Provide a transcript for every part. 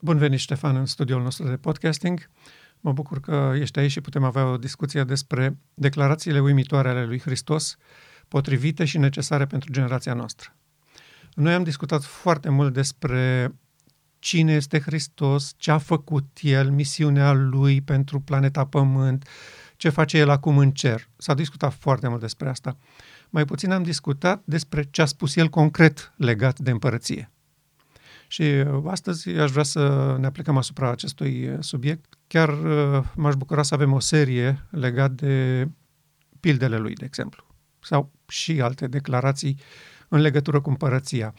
Bun venit, Ștefan, în studioul nostru de podcasting. Mă bucur că ești aici și putem avea o discuție despre declarațiile uimitoare ale lui Hristos, potrivite și necesare pentru generația noastră. Noi am discutat foarte mult despre cine este Hristos, ce a făcut El, misiunea Lui pentru planeta Pământ, ce face El acum în cer. S-a discutat foarte mult despre asta. Mai puțin am discutat despre ce a spus El concret legat de împărăție. Și uh, astăzi aș vrea să ne aplicăm asupra acestui uh, subiect. Chiar uh, m-aș bucura să avem o serie legat de pildele lui, de exemplu, sau și alte declarații în legătură cu împărăția.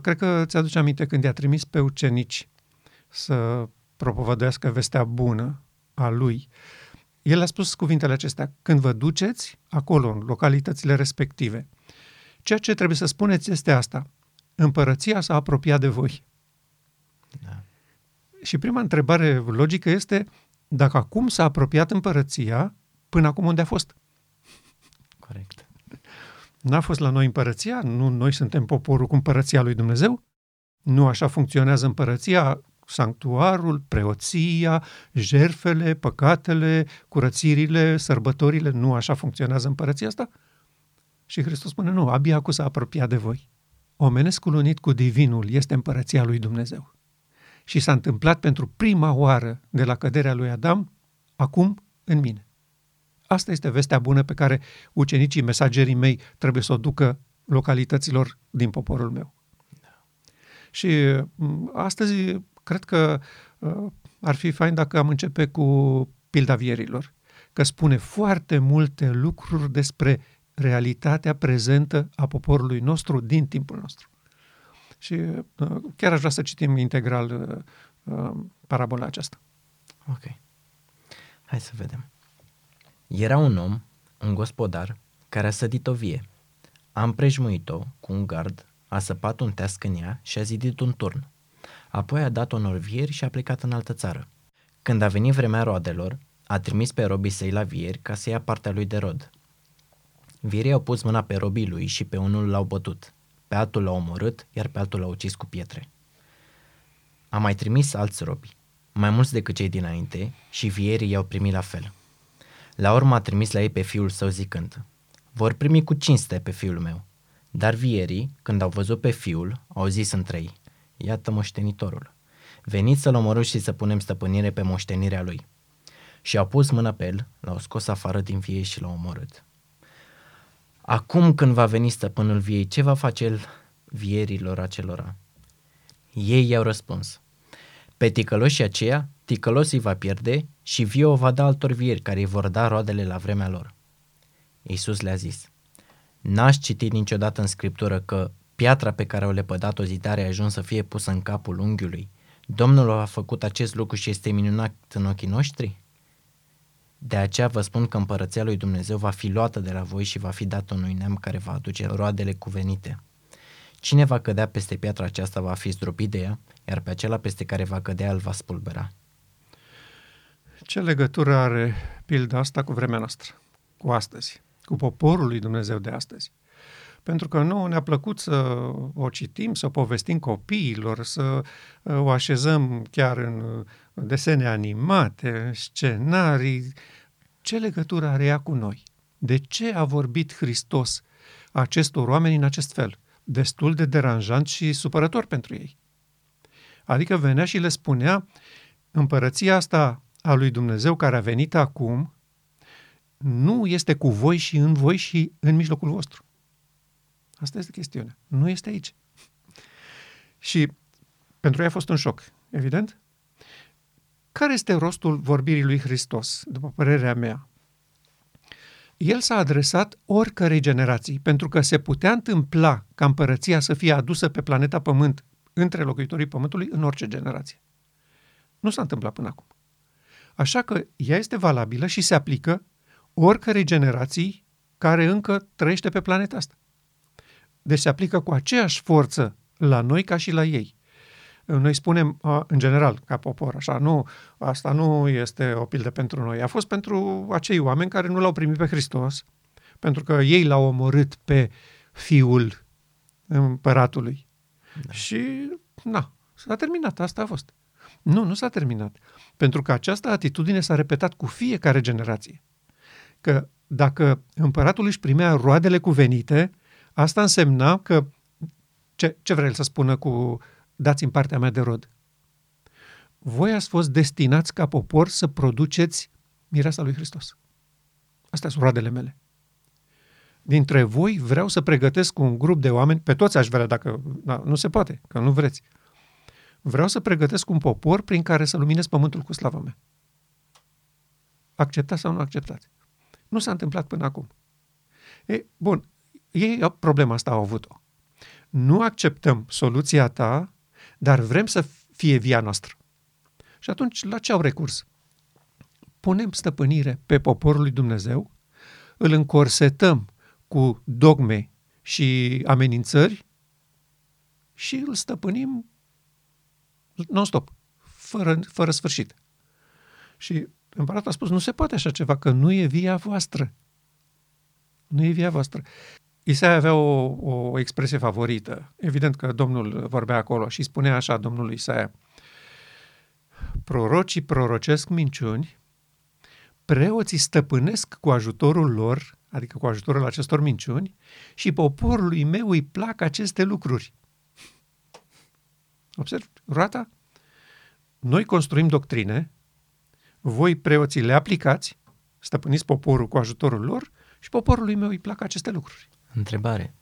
Cred că ți-aduce aminte când i-a trimis pe ucenici să propovădească vestea bună a lui. El a spus cuvintele acestea, când vă duceți acolo, în localitățile respective, ceea ce trebuie să spuneți este asta, împărăția s-a apropiat de voi. Da. Și prima întrebare logică este, dacă acum s-a apropiat împărăția, până acum unde a fost? Corect. N-a fost la noi împărăția? Nu noi suntem poporul cu împărăția lui Dumnezeu? Nu așa funcționează împărăția? Sanctuarul, preoția, jerfele, păcatele, curățirile, sărbătorile, nu așa funcționează împărăția asta? Și Hristos spune, nu, abia acum s-a apropiat de voi. Omenescul unit cu divinul este împărăția lui Dumnezeu. Și s-a întâmplat pentru prima oară de la căderea lui Adam, acum în mine. Asta este vestea bună pe care ucenicii, mesagerii mei, trebuie să o ducă localităților din poporul meu. Da. Și mm, astăzi cred că uh, ar fi fain dacă am începe cu pilda vierilor, că spune foarte multe lucruri despre realitatea prezentă a poporului nostru din timpul nostru. Și uh, chiar aș vrea să citim integral uh, uh, parabola aceasta. Ok. Hai să vedem. Era un om, un gospodar, care a sădit o vie. A împrejmuit-o cu un gard, a săpat un teasc în ea și a zidit un turn. Apoi a dat-o în vieri și a plecat în altă țară. Când a venit vremea roadelor, a trimis pe robii săi la vieri ca să ia partea lui de rod – Virii au pus mâna pe robii lui și pe unul l-au bătut, pe altul l-au omorât, iar pe altul l-au ucis cu pietre. A mai trimis alți robi, mai mulți decât cei dinainte, și vierii i-au primit la fel. La urmă a trimis la ei pe fiul său zicând, vor primi cu cinste pe fiul meu. Dar vierii, când au văzut pe fiul, au zis între ei, iată moștenitorul. Veniți să-l omorâți și să punem stăpânire pe moștenirea lui. Și au pus mâna pe el, l-au scos afară din vie și l-au omorât. Acum când va veni stăpânul viei, ce va face el vierilor acelora? Ei i-au răspuns. Pe ticăloșii aceia, ticălosii va pierde și vie o va da altor vieri care îi vor da roadele la vremea lor. Iisus le-a zis, N-aș citit niciodată în Scriptură că piatra pe care o lepădat o zidare a ajuns să fie pusă în capul unghiului. Domnul a făcut acest lucru și este minunat în ochii noștri? De aceea vă spun că împărăția lui Dumnezeu va fi luată de la voi și va fi dată unui neam care va aduce roadele cuvenite. Cine va cădea peste piatra aceasta va fi zdrobit de ea, iar pe acela peste care va cădea îl va spulbera. Ce legătură are pilda asta cu vremea noastră, cu astăzi, cu poporul lui Dumnezeu de astăzi? Pentru că nu ne-a plăcut să o citim, să o povestim copiilor, să uh, o așezăm chiar în desene animate, scenarii, ce legătură are ea cu noi? De ce a vorbit Hristos acestor oameni în acest fel? Destul de deranjant și supărător pentru ei. Adică venea și le spunea, împărăția asta a lui Dumnezeu care a venit acum nu este cu voi și în voi și în mijlocul vostru. Asta este chestiunea. Nu este aici. Și pentru ei a fost un șoc, evident. Care este rostul vorbirii lui Hristos, după părerea mea? El s-a adresat oricărei generații, pentru că se putea întâmpla ca împărăția să fie adusă pe planeta Pământ între locuitorii Pământului în orice generație. Nu s-a întâmplat până acum. Așa că ea este valabilă și se aplică oricărei generații care încă trăiește pe planeta asta. Deci se aplică cu aceeași forță la noi ca și la ei. Noi spunem, în general, ca popor, așa, nu, asta nu este o pildă pentru noi. A fost pentru acei oameni care nu l-au primit pe Hristos, pentru că ei l-au omorât pe fiul împăratului. Da. Și, na, s-a terminat, asta a fost. Nu, nu s-a terminat. Pentru că această atitudine s-a repetat cu fiecare generație. Că dacă împăratul își primea roadele cuvenite, asta însemna că ce, ce vrea el să spună cu dați-mi partea mea de rod? Voi ați fost destinați ca popor să produceți mireasa lui Hristos. Astea sunt roadele mele. Dintre voi vreau să pregătesc un grup de oameni, pe toți aș vrea, dacă da, nu se poate, că nu vreți. Vreau să pregătesc un popor prin care să luminez pământul cu slava mea. Acceptați sau nu acceptați? Nu s-a întâmplat până acum. E, bun, ei problema asta au avut-o. Nu acceptăm soluția ta, dar vrem să fie via noastră. Și atunci, la ce au recurs? Punem stăpânire pe poporul lui Dumnezeu, îl încorsetăm cu dogme și amenințări și îl stăpânim non-stop, fără, fără sfârșit. Și împăratul a spus, nu se poate așa ceva, că nu e via voastră. Nu e via voastră. Isaia avea o, o expresie favorită. Evident că Domnul vorbea acolo și spunea așa Domnului Isaia, prorocii prorocesc minciuni, preoții stăpânesc cu ajutorul lor, adică cu ajutorul acestor minciuni, și poporului meu îi plac aceste lucruri. Observ, roata? Noi construim doctrine, voi preoții le aplicați, stăpâniți poporul cu ajutorul lor și poporului meu îi plac aceste lucruri. Întrebare.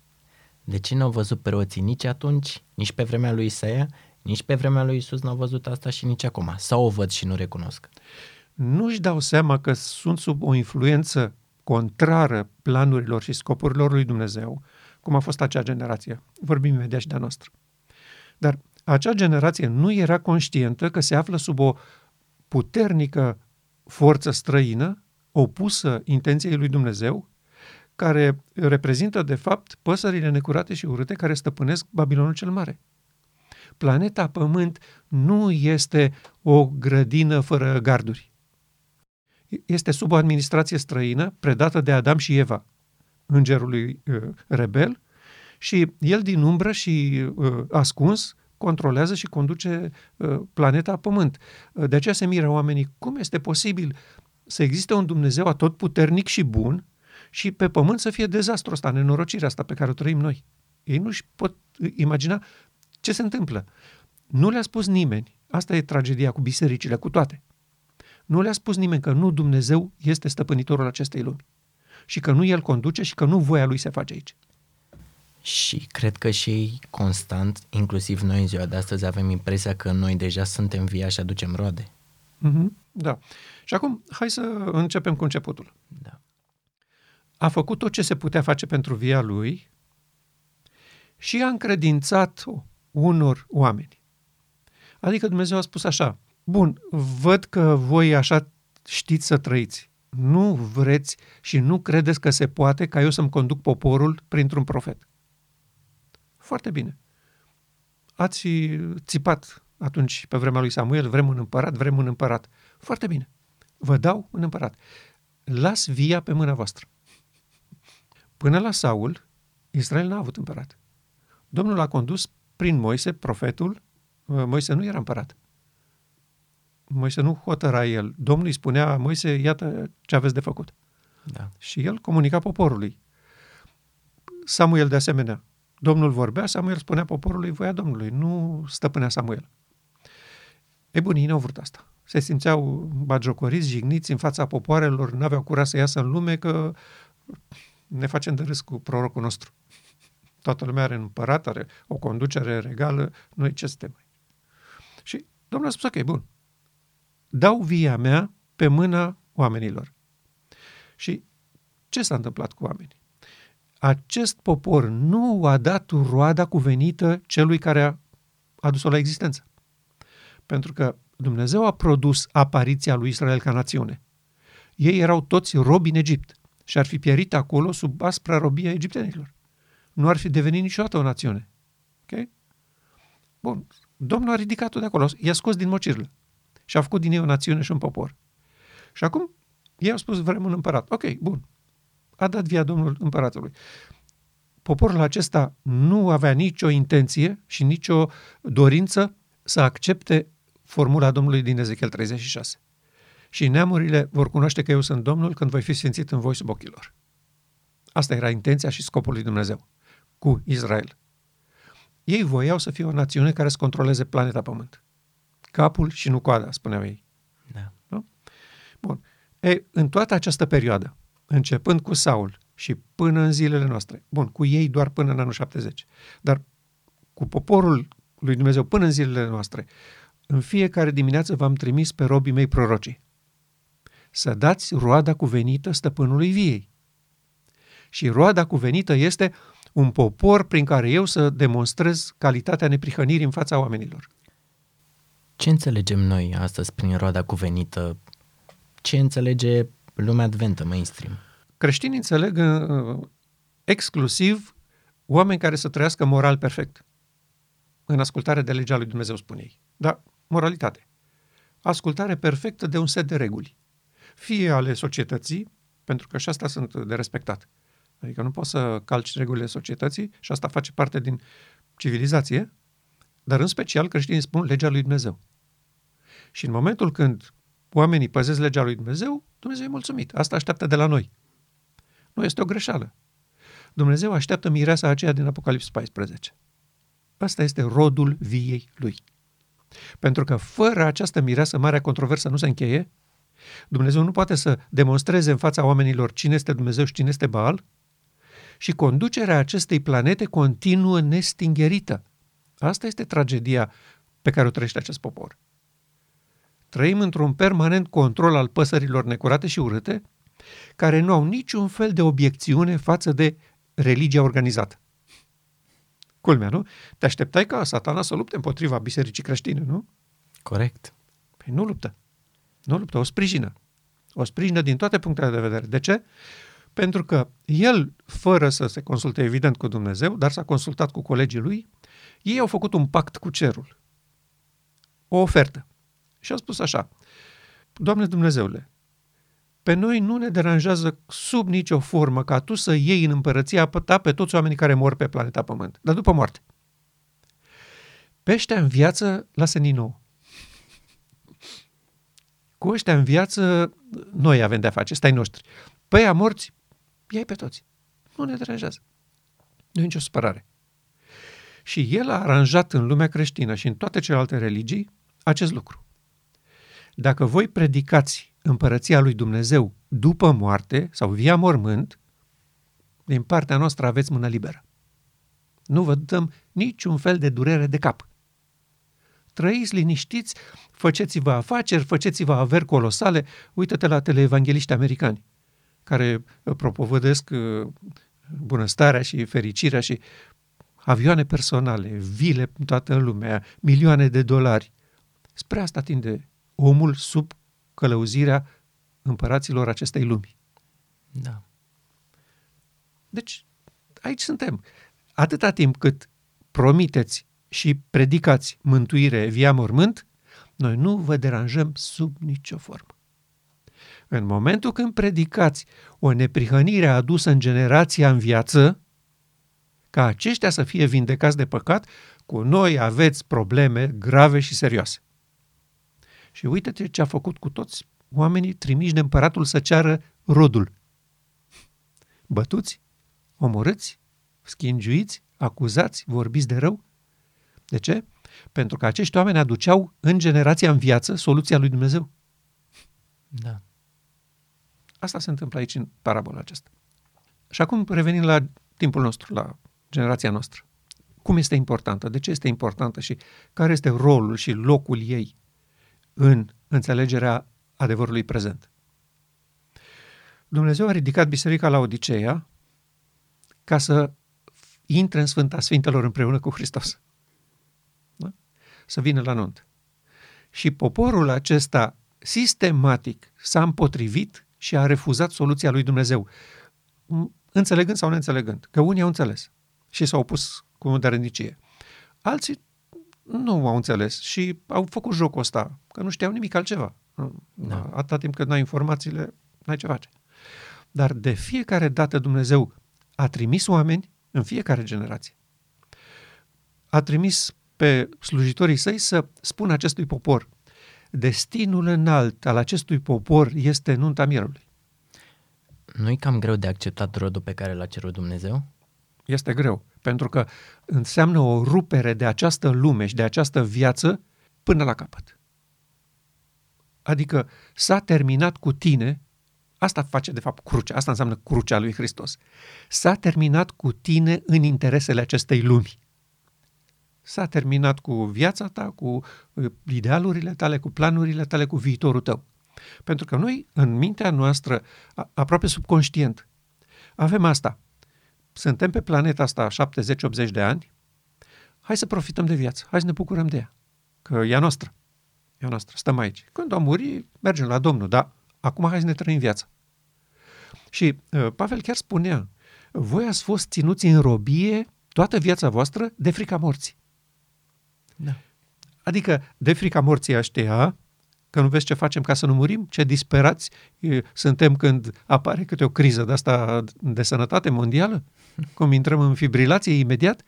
De ce nu au văzut preoții nici atunci, nici pe vremea lui Isaia, nici pe vremea lui Isus n-au văzut asta și nici acum? Sau o văd și nu recunosc? Nu-și dau seama că sunt sub o influență contrară planurilor și scopurilor lui Dumnezeu, cum a fost acea generație. Vorbim imediat și de a noastră. Dar acea generație nu era conștientă că se află sub o puternică forță străină, opusă intenției lui Dumnezeu, care reprezintă, de fapt, păsările necurate și urâte care stăpânesc Babilonul cel Mare. Planeta Pământ nu este o grădină fără garduri. Este sub o administrație străină predată de Adam și Eva, îngerului uh, rebel, și el din umbră și uh, ascuns controlează și conduce uh, planeta Pământ. Uh, de aceea se miră oamenii cum este posibil să existe un Dumnezeu atotputernic și bun și pe Pământ să fie dezastru ăsta, nenorocirea asta pe care o trăim noi. Ei nu-și pot imagina ce se întâmplă. Nu le-a spus nimeni, asta e tragedia cu bisericile, cu toate. Nu le-a spus nimeni că nu Dumnezeu este stăpânitorul acestei lumi și că nu El conduce și că nu voia Lui se face aici. Și cred că și constant, inclusiv noi în ziua de astăzi, avem impresia că noi deja suntem via și aducem roade. Mm-hmm, da. Și acum, hai să începem cu începutul. Da. A făcut tot ce se putea face pentru via lui și a încredințat unor oameni. Adică Dumnezeu a spus așa, bun, văd că voi așa știți să trăiți. Nu vreți și nu credeți că se poate ca eu să-mi conduc poporul printr-un profet. Foarte bine. Ați țipat atunci, pe vremea lui Samuel, vrem un împărat, vrem un împărat. Foarte bine. Vă dau un împărat. Las via pe mâna voastră. Până la Saul, Israel n-a avut împărat. Domnul a condus prin Moise, profetul. Moise nu era împărat. Moise nu hotăra el. Domnul îi spunea, Moise, iată ce aveți de făcut. Da. Și el comunica poporului. Samuel de asemenea. Domnul vorbea, Samuel spunea poporului voia Domnului, nu stăpânea Samuel. E bun, ei nu au vrut asta. Se simțeau bagiocoriți, jigniți în fața popoarelor, nu aveau curaj să iasă în lume că ne facem de râs cu prorocul nostru. Toată lumea are împărat, are o conducere regală, noi ce suntem? Și Domnul a spus, ok, bun, dau via mea pe mâna oamenilor. Și ce s-a întâmplat cu oamenii? acest popor nu a dat roada cuvenită celui care a adus-o la existență. Pentru că Dumnezeu a produs apariția lui Israel ca națiune. Ei erau toți robi în Egipt și ar fi pierit acolo sub aspra robia egiptenilor. Nu ar fi devenit niciodată o națiune. Ok? Bun. Domnul a ridicat-o de acolo, i-a scos din mocirlă și a făcut din ei o națiune și un popor. Și acum ei au spus, vrem un împărat. Ok, bun a dat via Domnul împăratului. Poporul acesta nu avea nicio intenție și nicio dorință să accepte formula Domnului din Ezechiel 36. Și neamurile vor cunoaște că eu sunt Domnul când voi fi sfințit în voi sub ochii lor. Asta era intenția și scopul lui Dumnezeu cu Israel. Ei voiau să fie o națiune care să controleze planeta Pământ. Capul și nu coada, spuneau ei. Da. Nu? Bun. E, în toată această perioadă, începând cu Saul și până în zilele noastre, bun, cu ei doar până în anul 70, dar cu poporul lui Dumnezeu până în zilele noastre, în fiecare dimineață v-am trimis pe robii mei prorocii să dați roada cuvenită stăpânului viei. Și roada cuvenită este un popor prin care eu să demonstrez calitatea neprihănirii în fața oamenilor. Ce înțelegem noi astăzi prin roada cuvenită? Ce înțelege lumea adventă, mainstream? Creștinii înțeleg uh, exclusiv oameni care să trăiască moral perfect. În ascultare de legea lui Dumnezeu, spune ei. Da, moralitate. Ascultare perfectă de un set de reguli. Fie ale societății, pentru că și asta sunt de respectat. Adică nu poți să calci regulile societății și asta face parte din civilizație, dar în special creștinii spun legea lui Dumnezeu. Și în momentul când oamenii păzesc legea lui Dumnezeu, Dumnezeu e mulțumit. Asta așteaptă de la noi. Nu este o greșeală. Dumnezeu așteaptă mireasa aceea din Apocalips 14. Asta este rodul viei lui. Pentru că fără această mireasă, marea controversă nu se încheie, Dumnezeu nu poate să demonstreze în fața oamenilor cine este Dumnezeu și cine este Baal, și conducerea acestei planete continuă nestingherită. Asta este tragedia pe care o trăiește acest popor. Trăim într-un permanent control al păsărilor necurate și urâte, care nu au niciun fel de obiecțiune față de religia organizată. Culmea, nu? Te așteptai ca satana să lupte împotriva bisericii creștine, nu? Corect. Păi nu luptă. Nu luptă, o sprijină. O sprijină din toate punctele de vedere. De ce? Pentru că el, fără să se consulte evident cu Dumnezeu, dar s-a consultat cu colegii lui, ei au făcut un pact cu cerul. O ofertă. Și a spus așa, Doamne Dumnezeule, pe noi nu ne deranjează sub nicio formă ca tu să iei în împărăția ta pe toți oamenii care mor pe planeta Pământ, dar după moarte. Peștea în viață, lasă din nou. Cu ăștia în viață, noi avem de-a face, stai noștri. Păi a morți, i pe toți. Nu ne deranjează. Nu e nicio supărare. Și el a aranjat în lumea creștină și în toate celelalte religii acest lucru. Dacă voi predicați împărăția lui Dumnezeu după moarte sau via mormânt, din partea noastră aveți mână liberă. Nu vă dăm niciun fel de durere de cap. Trăiți liniștiți, faceți-vă afaceri, faceți-vă averi colosale. Uită-te la teleevangeliști americani care uh, propovădesc uh, bunăstarea și fericirea și avioane personale, vile în toată lumea, milioane de dolari. Spre asta tinde omul sub călăuzirea împăraților acestei lumi. Da. Deci, aici suntem. Atâta timp cât promiteți și predicați mântuire via mormânt, noi nu vă deranjăm sub nicio formă. În momentul când predicați o neprihănire adusă în generația în viață, ca aceștia să fie vindecați de păcat, cu noi aveți probleme grave și serioase. Și uite-te ce a făcut cu toți oamenii trimiși de împăratul să ceară rodul. Bătuți, omorâți, schingiuiți, acuzați, vorbiți de rău. De ce? Pentru că acești oameni aduceau în generația în viață soluția lui Dumnezeu. Da. Asta se întâmplă aici în parabola aceasta. Și acum revenim la timpul nostru, la generația noastră. Cum este importantă? De ce este importantă? Și care este rolul și locul ei în înțelegerea adevărului prezent? Dumnezeu a ridicat biserica la Odiseea ca să intre în Sfânta Sfintelor împreună cu Hristos. Da? Să vină la nuntă. Și poporul acesta sistematic s-a împotrivit și a refuzat soluția lui Dumnezeu, înțelegând sau neînțelegând, că unii au înțeles și s-au opus cu modernicie. Alții nu au înțeles și au făcut jocul ăsta, că nu știau nimic altceva. Da. Atâta timp cât n-ai informațiile, n-ai ce face. Dar de fiecare dată Dumnezeu a trimis oameni în fiecare generație. A trimis pe slujitorii săi să spună acestui popor, destinul înalt al acestui popor este nunta mierului. Nu-i cam greu de acceptat rodul pe care l-a cerut Dumnezeu? Este greu, pentru că înseamnă o rupere de această lume și de această viață până la capăt. Adică s-a terminat cu tine, asta face de fapt crucea, asta înseamnă crucea lui Hristos. S-a terminat cu tine în interesele acestei lumi. S-a terminat cu viața ta, cu uh, idealurile tale, cu planurile tale, cu viitorul tău. Pentru că noi, în mintea noastră, aproape subconștient, avem asta. Suntem pe planeta asta 70-80 de ani, hai să profităm de viață, hai să ne bucurăm de ea, că e a noastră. E a noastră, stăm aici. Când o muri, mergem la Domnul, dar acum hai să ne trăim viața. Și uh, Pavel chiar spunea, voi ați fost ținuți în robie toată viața voastră de frica morții. Da. Adică de frica morții aștia, că nu vezi ce facem ca să nu murim, ce disperați suntem când apare câte o criză de asta de sănătate mondială, cum intrăm în fibrilație imediat,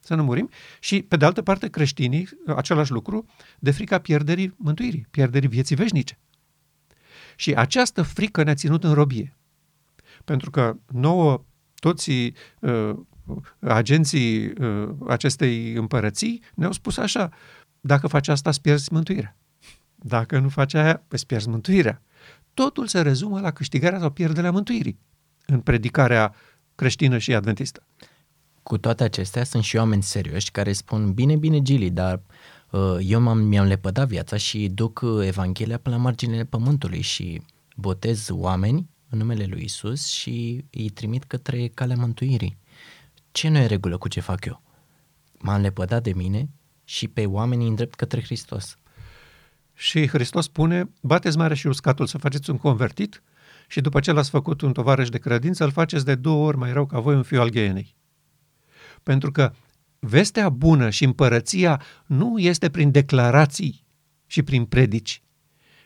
să nu murim. Și, pe de altă parte, creștinii, același lucru, de frica pierderii mântuirii, pierderii vieții veșnice. Și această frică ne-a ținut în robie. Pentru că nouă, toți uh, agenții uh, acestei împărății ne-au spus așa, dacă faci asta, îți pierzi mântuirea. Dacă nu faci aia, îți pierzi mântuirea. Totul se rezumă la câștigarea sau pierderea mântuirii în predicarea creștină și adventistă. Cu toate acestea, sunt și oameni serioși care spun, bine, bine, Gili, dar uh, eu m-am, mi-am lepădat viața și duc uh, Evanghelia până la marginile pământului și botez oameni în numele lui Isus și îi trimit către calea mântuirii. Ce nu e regulă cu ce fac eu? M-am lepădat de mine și pe oamenii îndrept către Hristos. Și Hristos spune, bateți mare și uscatul să faceți un convertit și după ce l-ați făcut un tovarăș de credință, îl faceți de două ori mai rău ca voi un fiu al gheenei. Pentru că vestea bună și împărăția nu este prin declarații și prin predici,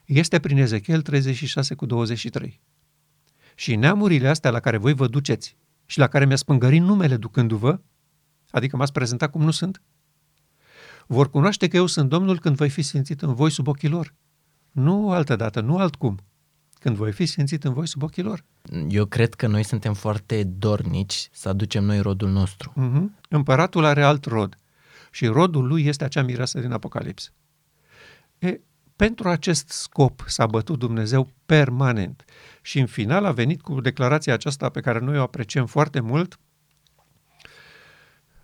este prin Ezechiel 36 cu 23. Și neamurile astea la care voi vă duceți și la care mi-a spângărit numele ducându-vă, adică m-ați prezentat cum nu sunt, vor cunoaște că eu sunt Domnul când voi fi simțit în voi sub ochii lor. Nu altă dată, nu altcum. Când voi fi simțit în voi sub ochii lor. Eu cred că noi suntem foarte dornici să aducem noi rodul nostru. Uh-huh. Împăratul are alt rod și rodul lui este acea mireasă din Apocalips. E, pentru acest scop s-a bătut Dumnezeu permanent și în final a venit cu declarația aceasta pe care noi o apreciem foarte mult.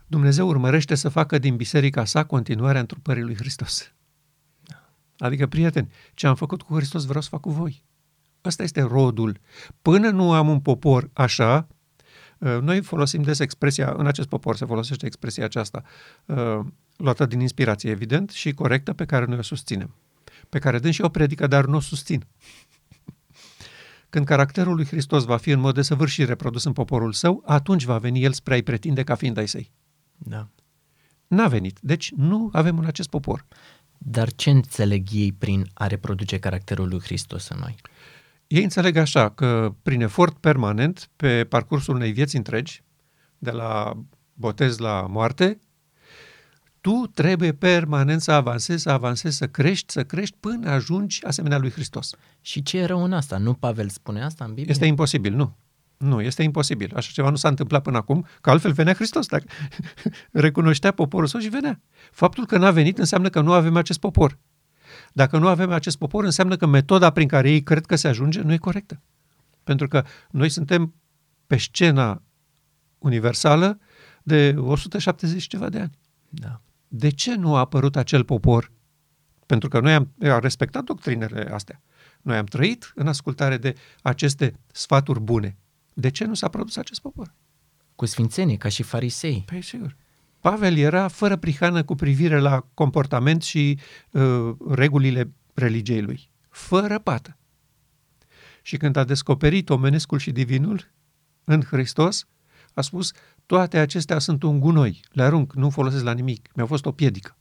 Dumnezeu urmărește să facă din biserica sa continuarea întrupării lui Hristos. Adică, prieteni, ce am făcut cu Hristos vreau să fac cu voi. Ăsta este rodul. Până nu am un popor așa, uh, noi folosim des expresia, în acest popor se folosește expresia aceasta, uh, luată din inspirație, evident, și corectă, pe care noi o susținem. Pe care dând și o predică, dar nu o susțin. Când caracterul lui Hristos va fi în mod desăvârșit reprodus în poporul său, atunci va veni el spre a-i pretinde ca fiind ai săi. Da. N-a venit. Deci nu avem în acest popor. Dar ce înțeleg ei prin a reproduce caracterul lui Hristos în noi? Ei înțeleg așa că prin efort permanent, pe parcursul unei vieți întregi, de la botez la moarte, tu trebuie permanent să avansezi, să avansezi, să crești, să crești până ajungi asemenea lui Hristos. Și ce e rău în asta? Nu Pavel spune asta în Biblie? Este imposibil, nu. Nu, este imposibil. Așa ceva nu s-a întâmplat până acum, că altfel venea Hristos. Dacă recunoștea poporul său și venea. Faptul că n-a venit înseamnă că nu avem acest popor. Dacă nu avem acest popor, înseamnă că metoda prin care ei cred că se ajunge nu e corectă. Pentru că noi suntem pe scena universală de 170 ceva de ani. Da. De ce nu a apărut acel popor? Pentru că noi am, am respectat doctrinele astea. Noi am trăit în ascultare de aceste sfaturi bune. De ce nu s-a produs acest popor? Cu sfințenie, ca și farisei. Păi, sigur. Pavel era fără prihană cu privire la comportament și uh, regulile religiei lui. Fără pată. Și când a descoperit omenescul și divinul în Hristos, a spus, toate acestea sunt un gunoi, le arunc, nu folosesc la nimic, mi-au fost o piedică.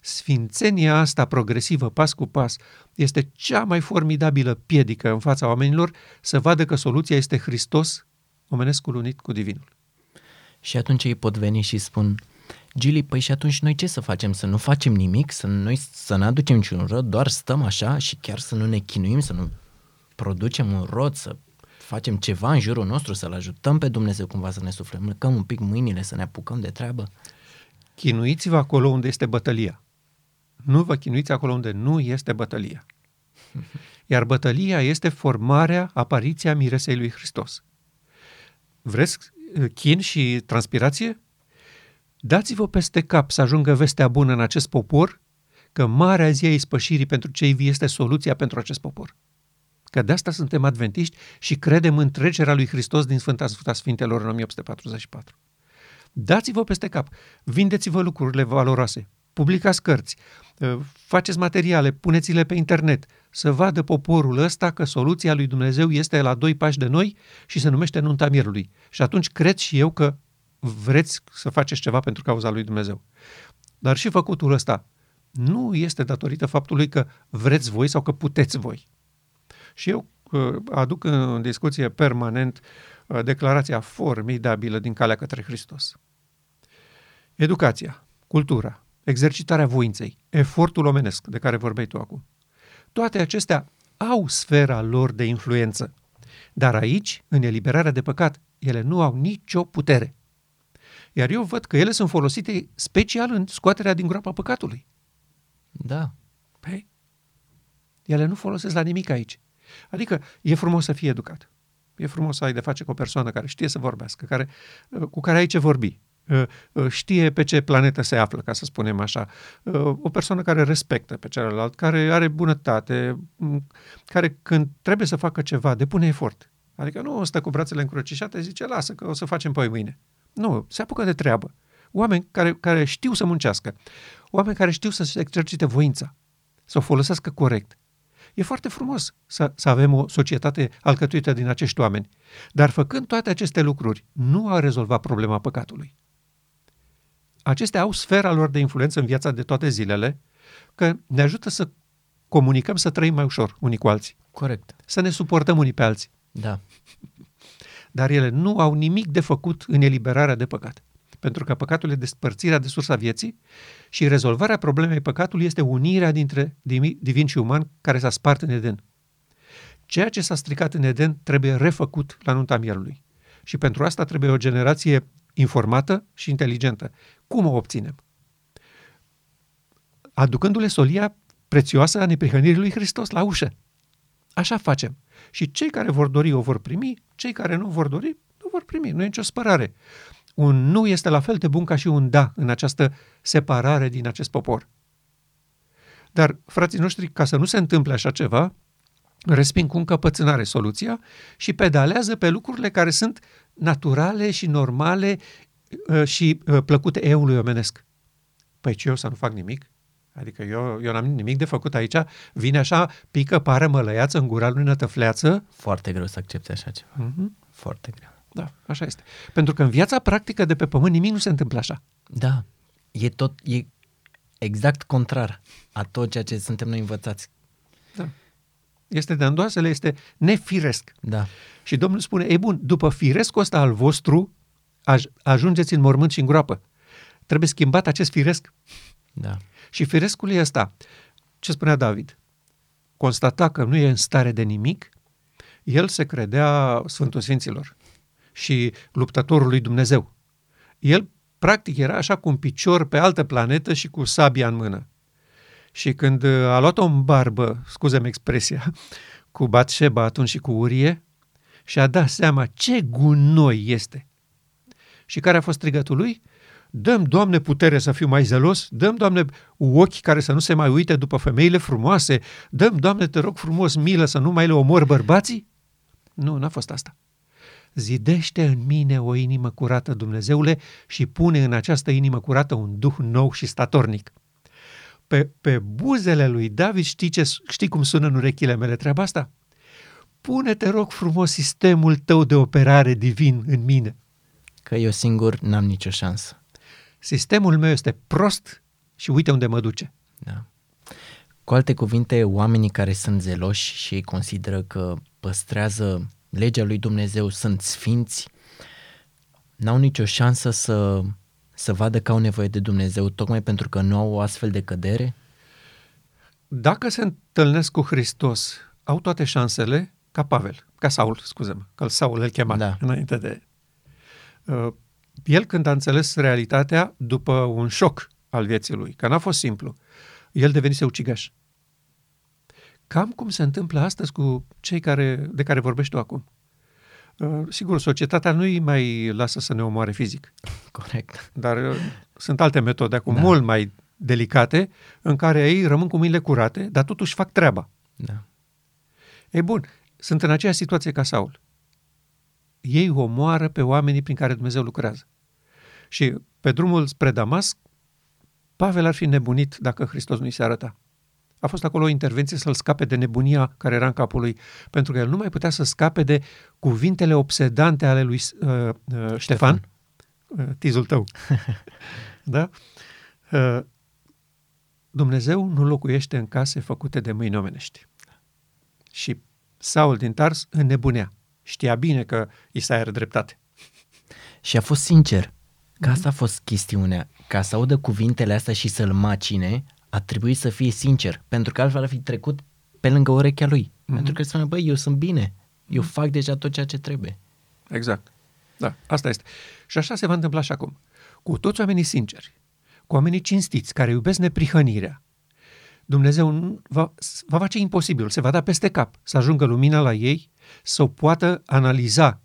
Sfințenia asta progresivă, pas cu pas, este cea mai formidabilă piedică în fața oamenilor să vadă că soluția este Hristos, omenescul unit cu divinul. Și atunci ei pot veni și spun, Gili, păi și atunci noi ce să facem? Să nu facem nimic? Să noi să nu aducem niciun rod? Doar stăm așa și chiar să nu ne chinuim, să nu producem un rod, să facem ceva în jurul nostru, să-L ajutăm pe Dumnezeu cumva să ne suflecăm un pic mâinile, să ne apucăm de treabă? Chinuiți-vă acolo unde este bătălia. Nu vă chinuiți acolo unde nu este bătălia. Iar bătălia este formarea, apariția miresei lui Hristos. Vreți uh, chin și transpirație? Dați-vă peste cap să ajungă vestea bună în acest popor că marea zi a ispășirii pentru cei vii este soluția pentru acest popor. Că de asta suntem adventiști și credem în trecerea lui Hristos din Sfânta Sfânta Sfintelor în 1844. Dați-vă peste cap, vindeți-vă lucrurile valoroase, publicați cărți, uh, faceți materiale, puneți-le pe internet, să vadă poporul ăsta că soluția lui Dumnezeu este la doi pași de noi și se numește nunta mierului. Și atunci cred și eu că vreți să faceți ceva pentru cauza lui Dumnezeu. Dar și făcutul ăsta nu este datorită faptului că vreți voi sau că puteți voi. Și eu uh, aduc în discuție permanent uh, declarația formidabilă din calea către Hristos. Educația, cultura, exercitarea voinței, efortul omenesc de care vorbeai tu acum. Toate acestea au sfera lor de influență. Dar aici, în eliberarea de păcat, ele nu au nicio putere. Iar eu văd că ele sunt folosite special în scoaterea din groapa păcatului. Da. Păi, ele nu folosesc la nimic aici. Adică e frumos să fii educat. E frumos să ai de face cu o persoană care știe să vorbească, care, cu care ai ce vorbi, ă, ă, știe pe ce planetă se află, ca să spunem așa, ă, o persoană care respectă pe celălalt, care are bunătate, care când trebuie să facă ceva, depune efort. Adică nu stă cu brațele încrucișate, zice, lasă că o să facem poi mâine. Nu, se apucă de treabă. Oameni care, care știu să muncească, oameni care știu să se exercite voința, să o folosească corect. E foarte frumos să, să avem o societate alcătuită din acești oameni, dar făcând toate aceste lucruri, nu a rezolvat problema păcatului. Acestea au sfera lor de influență în viața de toate zilele, că ne ajută să comunicăm, să trăim mai ușor unii cu alții. Corect. Să ne suportăm unii pe alții. Da. Dar ele nu au nimic de făcut în eliberarea de păcat. Pentru că păcatul e despărțirea de sursa vieții și rezolvarea problemei păcatului este unirea dintre divin și uman care s-a spart în Eden. Ceea ce s-a stricat în Eden trebuie refăcut la nunta mielului. Și pentru asta trebuie o generație informată și inteligentă. Cum o obținem? Aducându-le solia prețioasă a neprihănirii lui Hristos la ușă. Așa facem. Și cei care vor dori o vor primi, cei care nu vor dori nu vor primi. Nu e nicio spărare. Un nu este la fel de bun ca și un da în această separare din acest popor. Dar, frații noștri, ca să nu se întâmple așa ceva, resping cu încăpățânare soluția și pedalează pe lucrurile care sunt naturale și normale uh, și uh, plăcute eului omenesc. Păi ce eu să nu fac nimic? Adică eu, eu n-am nimic de făcut aici, vine așa, pică, pare mălăiață în gura lui nătăfleață. Foarte greu să accepte așa ceva. Mm-hmm. Foarte greu. Da, așa este. Pentru că în viața practică de pe pământ nimic nu se întâmplă așa. Da, e tot, e exact contrar a tot ceea ce suntem noi învățați. Da. Este de îndoasele, este nefiresc. Da. Și Domnul spune, e bun, după firescul ăsta al vostru, aj- ajungeți în mormânt și în groapă. Trebuie schimbat acest firesc. Da. Și firescul e ăsta. Ce spunea David? Constata că nu e în stare de nimic, el se credea Sfântul Sfinților și luptătorul lui Dumnezeu. El, practic, era așa cu un picior pe altă planetă și cu sabia în mână. Și când a luat-o în barbă, scuze-mi expresia, cu Batșeba atunci și cu Urie, și-a dat seama ce gunoi este. Și care a fost strigătul lui? Dăm, Doamne, putere să fiu mai zelos, dăm, Doamne, ochi care să nu se mai uite după femeile frumoase, dăm, Doamne, te rog frumos, milă să nu mai le omor bărbații? Nu, n-a fost asta. Zidește în mine o inimă curată, Dumnezeule, și pune în această inimă curată un duh nou și statornic. Pe, pe buzele lui David știi, ce, știi cum sună în urechile mele treaba asta? Pune, te rog frumos, sistemul tău de operare divin în mine. Că eu singur n-am nicio șansă. Sistemul meu este prost și uite unde mă duce. Da. Cu alte cuvinte, oamenii care sunt zeloși și consideră că păstrează legea lui Dumnezeu, sunt sfinți, n-au nicio șansă să să vadă că au nevoie de Dumnezeu tocmai pentru că nu au o astfel de cădere? Dacă se întâlnesc cu Hristos, au toate șansele ca Pavel, ca Saul, scuze-mă, că Saul îl chema Da. înainte de... Uh, el când a înțeles realitatea, după un șoc al vieții lui, că n-a fost simplu, el devenise ucigaș. Cam cum se întâmplă astăzi cu cei care, de care vorbești tu acum. Uh, sigur, societatea nu îi mai lasă să ne omoare fizic, Corect. dar uh, sunt alte metode acum Da. mult mai delicate în care ei rămân cu mâinile curate, dar totuși fac treaba. Da. Ei bun, sunt în aceeași situație ca Saul. Ei omoară pe oamenii prin care Dumnezeu lucrează. Și pe drumul spre Damasc, Pavel ar fi nebunit dacă Hristos nu i se arăta. A fost acolo o intervenție să-l scape de nebunia care era în capul lui, pentru că el nu mai putea să scape de cuvintele obsedante ale lui uh, uh, Ștefan, uh, tizul tău. da? Uh, Dumnezeu nu locuiește în case făcute de mâini omenești. Și Saul din Tars înnebunea. Știa bine că Isaia are dreptate. Și a fost sincer. Că asta a fost chestiunea. Ca să audă cuvintele astea și să-l macine, a trebuit să fie sincer, pentru că altfel ar fi trecut pe lângă urechea lui. Mm-hmm. Pentru că spune, băi, eu sunt bine, eu fac deja tot ceea ce trebuie. Exact. Da, asta este. Și așa se va întâmpla și acum. Cu toți oamenii sinceri, cu oamenii cinstiți, care iubesc neprihănirea, Dumnezeu nu- va, va face imposibil, se va da peste cap să ajungă lumina la ei, să o poată analiza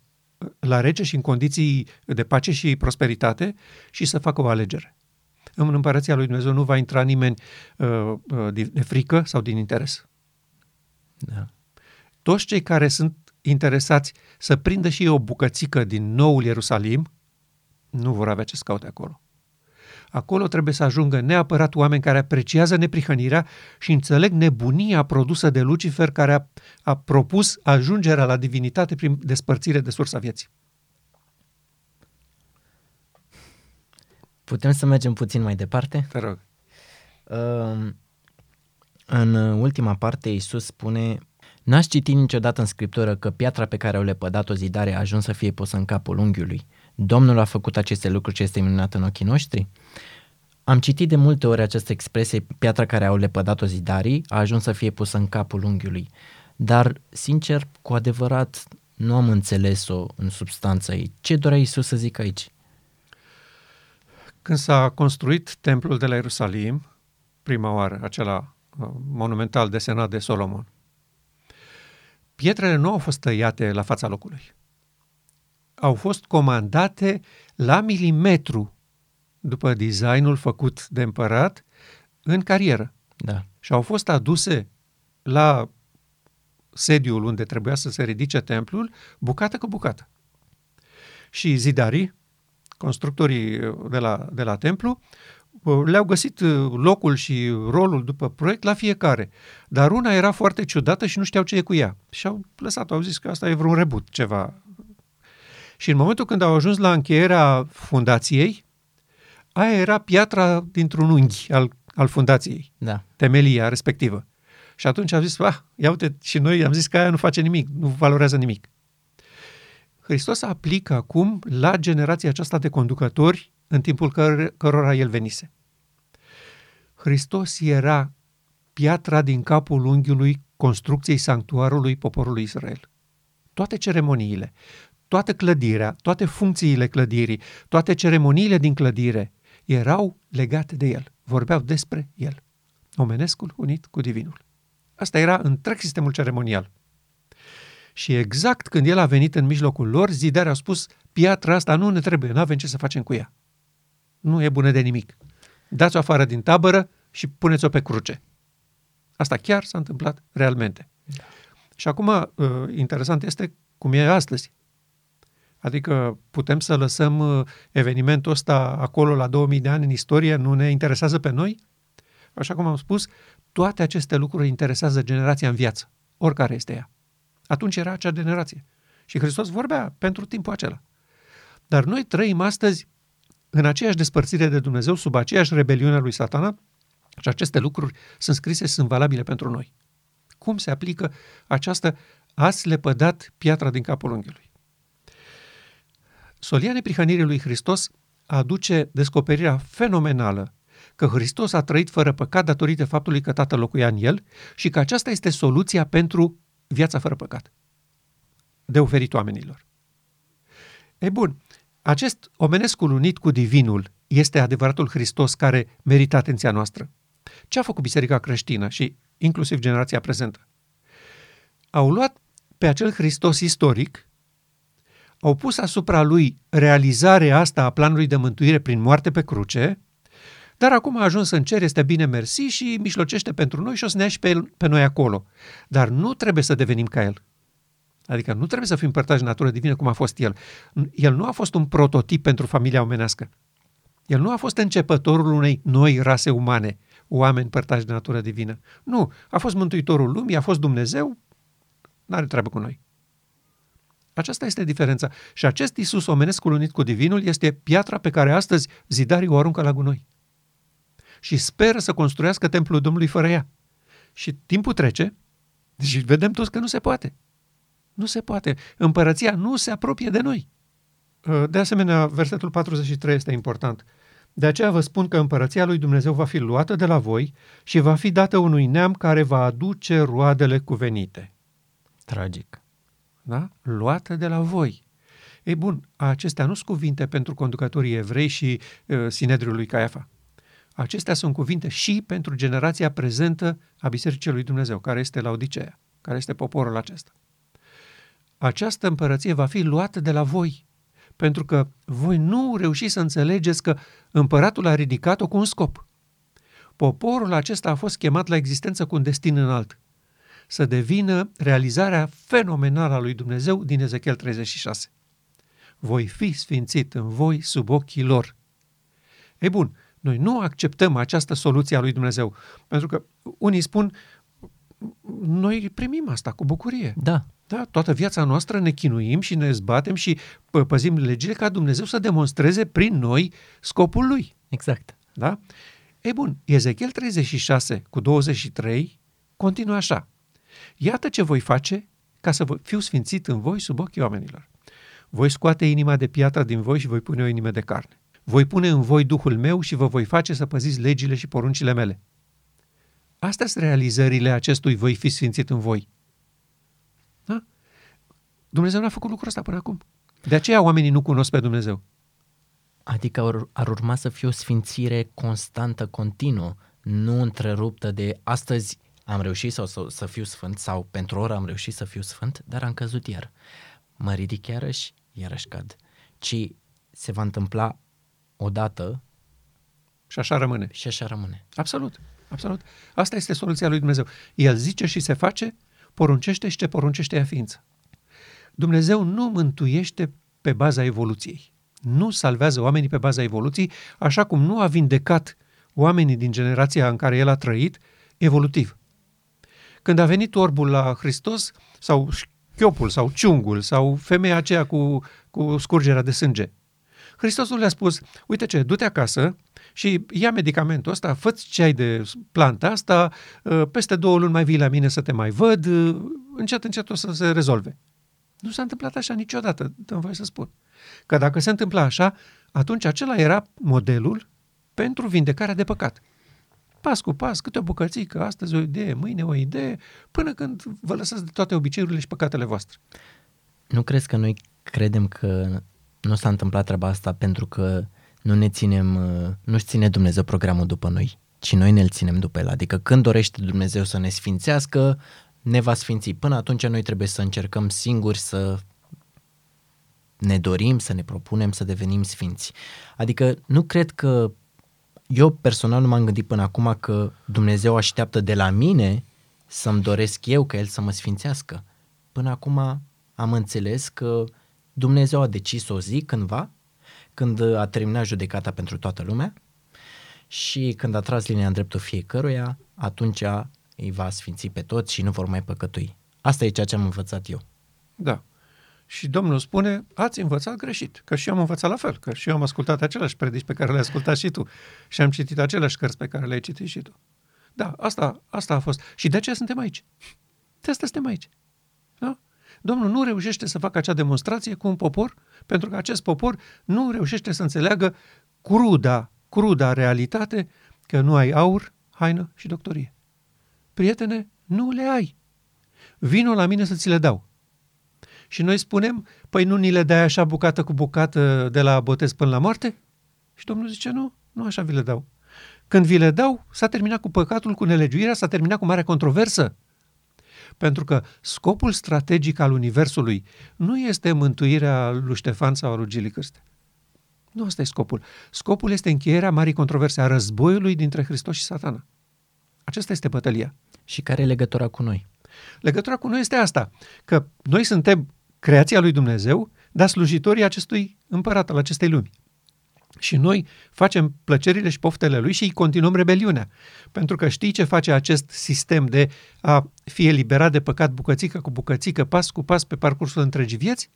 la rece și în condiții de pace și prosperitate și să facă o alegere. În împărăția lui Dumnezeu nu va intra nimeni uh, uh, de de frică sau din interes. Da. toți cei care sunt interesați să prindă și ei o bucățică din noul Ierusalim, nu vor avea ce să caute acolo. Acolo trebuie să ajungă neapărat oameni care apreciază neprihănirea și înțeleg nebunia produsă de Lucifer care a, a propus ajungerea la divinitate prin despărțire de sursa vieții. Putem să mergem puțin mai departe? Te rog. Um, În ultima parte, Iisus spune N-ați citit niciodată în Scriptură că piatra pe care au lepădat-o zidare a ajuns să fie pusă în capul unghiului. Domnul a făcut aceste lucruri ce este minunat în ochii noștri? Am citit de multe ori această expresie, piatra care au lepădat-o zidarii a ajuns să fie pusă în capul unghiului. Dar, sincer, cu adevărat, nu am înțeles-o în substanța ei. Ce dorea Iisus să zic aici? Când s-a construit templul de la Ierusalim, prima oară, acela uh, monumental desenat de Solomon, pietrele nu au fost tăiate la fața locului. Au fost comandate la milimetru după designul făcut de împărat în carieră Da, și au fost aduse la sediul unde trebuia să se ridice templul, bucată cu bucată. Și zidarii, constructorii de la, de la templu, le-au găsit locul și rolul după proiect la fiecare. Dar una era foarte ciudată și nu știau ce e cu ea. Și au lăsat-o, au zis că asta e vreun rebut, ceva. Și în momentul când au ajuns la încheierea fundației, aia era piatra dintr-un unghi al, al fundației da, temelia respectivă. Și atunci am zis, ah, ia uite, și noi am zis că aia nu face nimic, nu valorează nimic. Hristos aplică acum la generația aceasta de conducători în timpul căr- cărora el venise. Hristos era piatra din capul unghiului construcției sanctuarului poporului Israel. Toate ceremoniile, toată clădirea, toate funcțiile clădirii, toate ceremoniile din clădire erau legate de el, vorbeau despre el. Omenescul unit cu divinul. Asta era întreg sistemul ceremonial. Și exact când el a venit în mijlocul lor, zidarii au spus, piatra asta nu ne trebuie, nu avem ce să facem cu ea. Nu e bună de nimic. Dați-o afară din tabără și puneți-o pe cruce. Asta chiar s-a întâmplat realmente. Da. Și acum, uh, interesant este cum e astăzi. Adică putem să lăsăm uh, evenimentul ăsta acolo la 2000 de ani în istorie, nu ne interesează pe noi? Așa cum am spus, toate aceste lucruri interesează generația în viață, oricare este ea. Atunci era acea generație. Și Hristos vorbea pentru timpul acela. Dar noi trăim astăzi în aceeași despărțire de Dumnezeu, sub aceeași rebeliune a lui Satana, și aceste lucruri sunt scrise și sunt valabile pentru noi. Cum se aplică această ați lepădat piatra din capul unghiului? Solia neprihănirii lui Hristos aduce descoperirea fenomenală că Hristos a trăit fără păcat datorită faptului că Tatăl locuia în el și că aceasta este soluția pentru viața fără păcat de oferit oamenilor. E bun, acest omenesc unit cu divinul este adevăratul Hristos care merită atenția noastră. Ce a făcut Biserica creștină și inclusiv generația prezentă? Au luat pe acel Hristos istoric, au pus asupra lui realizarea asta a planului de mântuire prin moarte pe cruce, dar acum a ajuns în cer, este bine mersi și mișlocește pentru noi și o să ne ia și pe, el, pe noi acolo. Dar nu trebuie să devenim ca el. Adică nu trebuie să fim părtași natură divină cum a fost el. El nu a fost un prototip pentru familia omenească. El nu a fost începătorul unei noi rase umane, oameni părtași de natură divină. Nu, a fost mântuitorul lumii, a fost Dumnezeu, nu are treabă cu noi. Aceasta este diferența. Și acest Isus omenesc unit cu divinul este piatra pe care astăzi zidarii o aruncă la gunoi. Și speră să construiască templul Domnului fără ea. Și timpul trece și vedem toți că nu se poate. Nu se poate. Împărăția nu se apropie de noi. De asemenea, versetul 43 este important. De aceea vă spun că împărăția lui Dumnezeu va fi luată de la voi și va fi dată unui neam care va aduce roadele cuvenite. Tragic. Da? Luată de la voi. Ei bun, acestea nu sunt cuvinte pentru conducătorii evrei și uh, Sinedriul lui Caiafa. Acestea sunt cuvinte și pentru generația prezentă a Bisericii lui Dumnezeu, care este la Odiceea, care este poporul acesta. Această împărăție va fi luată de la voi, pentru că voi nu reușiți să înțelegeți că împăratul a ridicat-o cu un scop. Poporul acesta a fost chemat la existență cu un destin înalt, să devină realizarea fenomenală a lui Dumnezeu din Ezechiel 36. Voi fi sfințit în voi sub ochii lor. Ei bun, noi nu acceptăm această soluție a lui Dumnezeu, pentru că unii spun, noi primim asta cu bucurie. Da. Da, toată viața noastră ne chinuim și ne zbatem și păzim legile ca Dumnezeu să demonstreze prin noi scopul lui. Exact. Da? Ei bun, Ezechiel 36 cu 23 continuă așa. Iată ce voi face ca să fiu sfințit în voi sub ochii oamenilor. Voi scoate inima de piatră din voi și voi pune o inimă de carne. Voi pune în voi Duhul meu și vă voi face să păziți legile și poruncile mele. Astea sunt realizările acestui voi fi sfințit în voi. Da? Dumnezeu n-a făcut lucrul ăsta până acum. De aceea oamenii nu cunosc pe Dumnezeu. Adică ar, ar urma să fie o sfințire constantă, continuă, nu întreruptă de astăzi am reușit sau să, să fiu sfânt sau pentru o oră am reușit să fiu sfânt, dar am căzut iar. Mă ridic iarăși, iarăși cad. Ci se va întâmpla odată și așa rămâne. Și așa rămâne. Absolut, absolut. Asta este soluția lui Dumnezeu. El zice și se face, poruncește și ce poruncește ea ființă. Dumnezeu nu mântuiește pe baza evoluției. Nu salvează oamenii pe baza evoluției, așa cum nu a vindecat oamenii din generația în care el a trăit evolutiv. Când a venit orbul la Hristos, sau șchiopul, sau ciungul, sau femeia aceea cu, cu scurgerea de sânge, Hristos nu le-a spus, uite ce, du-te acasă și ia medicamentul ăsta, fă ce ai de planta asta, ă, peste două luni mai vii la mine să te mai văd, ă, încet, încet o să se rezolve. Nu s-a întâmplat așa niciodată, dăm voie să spun. Că dacă se întâmpla așa, atunci acela era modelul pentru vindecarea de păcat. Pas cu pas, câte o bucățică, astăzi o idee, mâine o idee, până când vă lăsați de toate obiceiurile și păcatele voastre. Nu crezi că noi credem că nu s-a întâmplat treaba asta pentru că nu ne ținem, nu-și ține Dumnezeu programul după noi, ci noi ne-l ținem după el. Adică când dorește Dumnezeu să ne sfințească, ne va sfinți. Până atunci noi trebuie să încercăm singuri să ne dorim, să ne propunem să devenim sfinți. Adică nu cred că eu personal nu m-am gândit până acum că Dumnezeu așteaptă de la mine să-mi doresc eu ca El să mă sfințească. Până acum am înțeles că Dumnezeu a decis o zi cândva, când a terminat judecata pentru toată lumea și când a tras linia în dreptul fiecăruia, atunci îi va sfinți pe toți și nu vor mai păcătui. Asta e ceea ce am învățat eu. Da. Și Domnul spune, ați învățat greșit, că și eu am învățat la fel, că și eu am ascultat aceleași predici pe care le-ai ascultat și tu și am citit aceleași cărți pe care le-ai citit și tu. Da, asta, asta a fost. Și de ce suntem aici? De asta suntem aici. Da? Domnul nu reușește să facă acea demonstrație cu un popor, pentru că acest popor nu reușește să înțeleagă cruda, cruda realitate că nu ai aur, haină și doctorie. Prietene, nu le ai. Vino la mine să ți le dau. Și noi spunem, păi nu ni le dai așa bucată cu bucată de la botez până la moarte? Și Domnul zice, nu, nu așa vi le dau. Când vi le dau, s-a terminat cu păcatul, cu nelegiuirea, s-a terminat cu marea controversă. Pentru că scopul strategic al Universului nu este mântuirea lui Ștefan sau a lui Gili Cârste. Nu asta e scopul. Scopul este încheierea marii controverse a războiului dintre Hristos și satana. Acesta este bătălia. Și care e legătura cu noi? Legătura cu noi este asta, că noi suntem creația lui Dumnezeu, dar slujitorii acestui împărat al acestei lumi. Și noi facem plăcerile și poftele lui și îi continuăm rebeliunea. Pentru că știi ce face acest sistem de a fi eliberat de păcat bucățică cu bucățică, pas cu pas pe parcursul întregii vieți?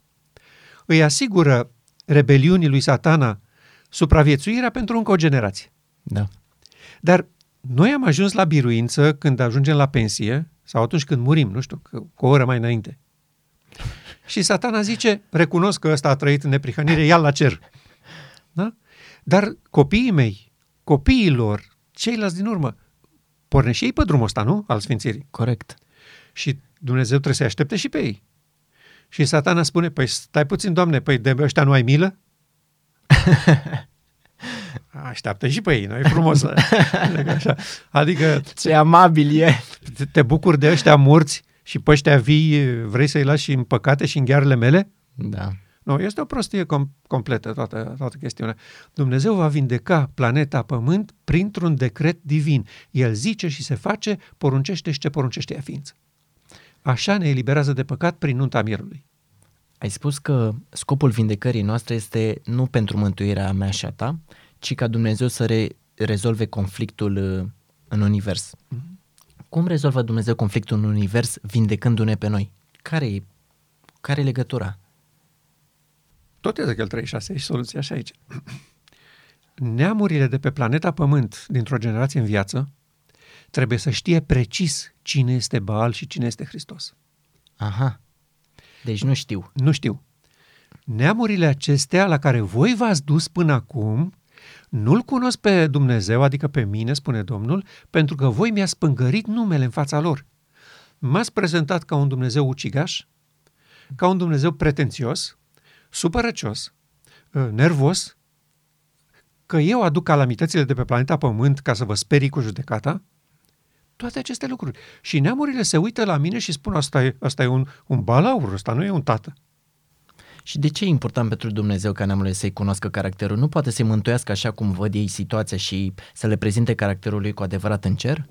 Îi asigură rebeliunii lui satana supraviețuirea pentru încă o generație. Da. Dar noi am ajuns la biruință când ajungem la pensie sau atunci când murim, nu știu, cu o oră mai înainte. Și satana zice, recunosc că ăsta a trăit în neprihănire, ia la cer. Da? Dar copiii mei, copiii lor, ceilalți din urmă, pornește și ei pe drumul ăsta, nu? Al sfințirii. Corect. Și Dumnezeu trebuie să-i aștepte și pe ei. Și satana spune, păi stai puțin, Doamne, păi de ăștia nu ai milă? Așteaptă și pe ei, nu e frumos. Așa. Adică... Ce amabil e! Te, te bucuri de ăștia morți și pe ăștia vii vrei să-i lași în păcate și în ghearele mele? Da. Nu, este o prostie com- completă toată, toată chestiunea. Dumnezeu va vindeca planeta Pământ printr-un decret divin. El zice și se face, poruncește și ce poruncește ea ființă. Așa ne eliberează de păcat prin nunta mierului. Ai spus că scopul vindecării noastre este nu pentru mântuirea mea și a ta, ci ca Dumnezeu să re- rezolve conflictul uh, în univers. Mm-hmm. Cum rezolvă Dumnezeu conflictul în univers vindecându-ne pe noi? Care e, care e legătura? Tot Ezechiel 36 e soluția și aici. Neamurile de pe planeta Pământ dintr-o generație în viață trebuie să știe precis cine este Baal și cine este Hristos. Aha. Deci nu știu. Nu știu. Neamurile acestea la care voi v-ați dus până acum nu-L cunosc pe Dumnezeu, adică pe mine, spune Domnul, pentru că voi mi-ați spângărit numele în fața lor. M-ați prezentat ca un Dumnezeu ucigaș, ca un Dumnezeu pretențios, supărăcios, ă, nervos, că eu aduc calamitățile de pe planeta Pământ ca să vă sperii cu judecata, toate aceste lucruri. Și neamurile se uită la mine și spun, asta e, asta e un, un balaur, ăsta nu e un tată. Și de ce e important pentru Dumnezeu ca neamurile să-i cunoască caracterul? Nu poate să-i mântuiască așa cum văd ei situația și să le prezinte caracterul lui cu adevărat în cer?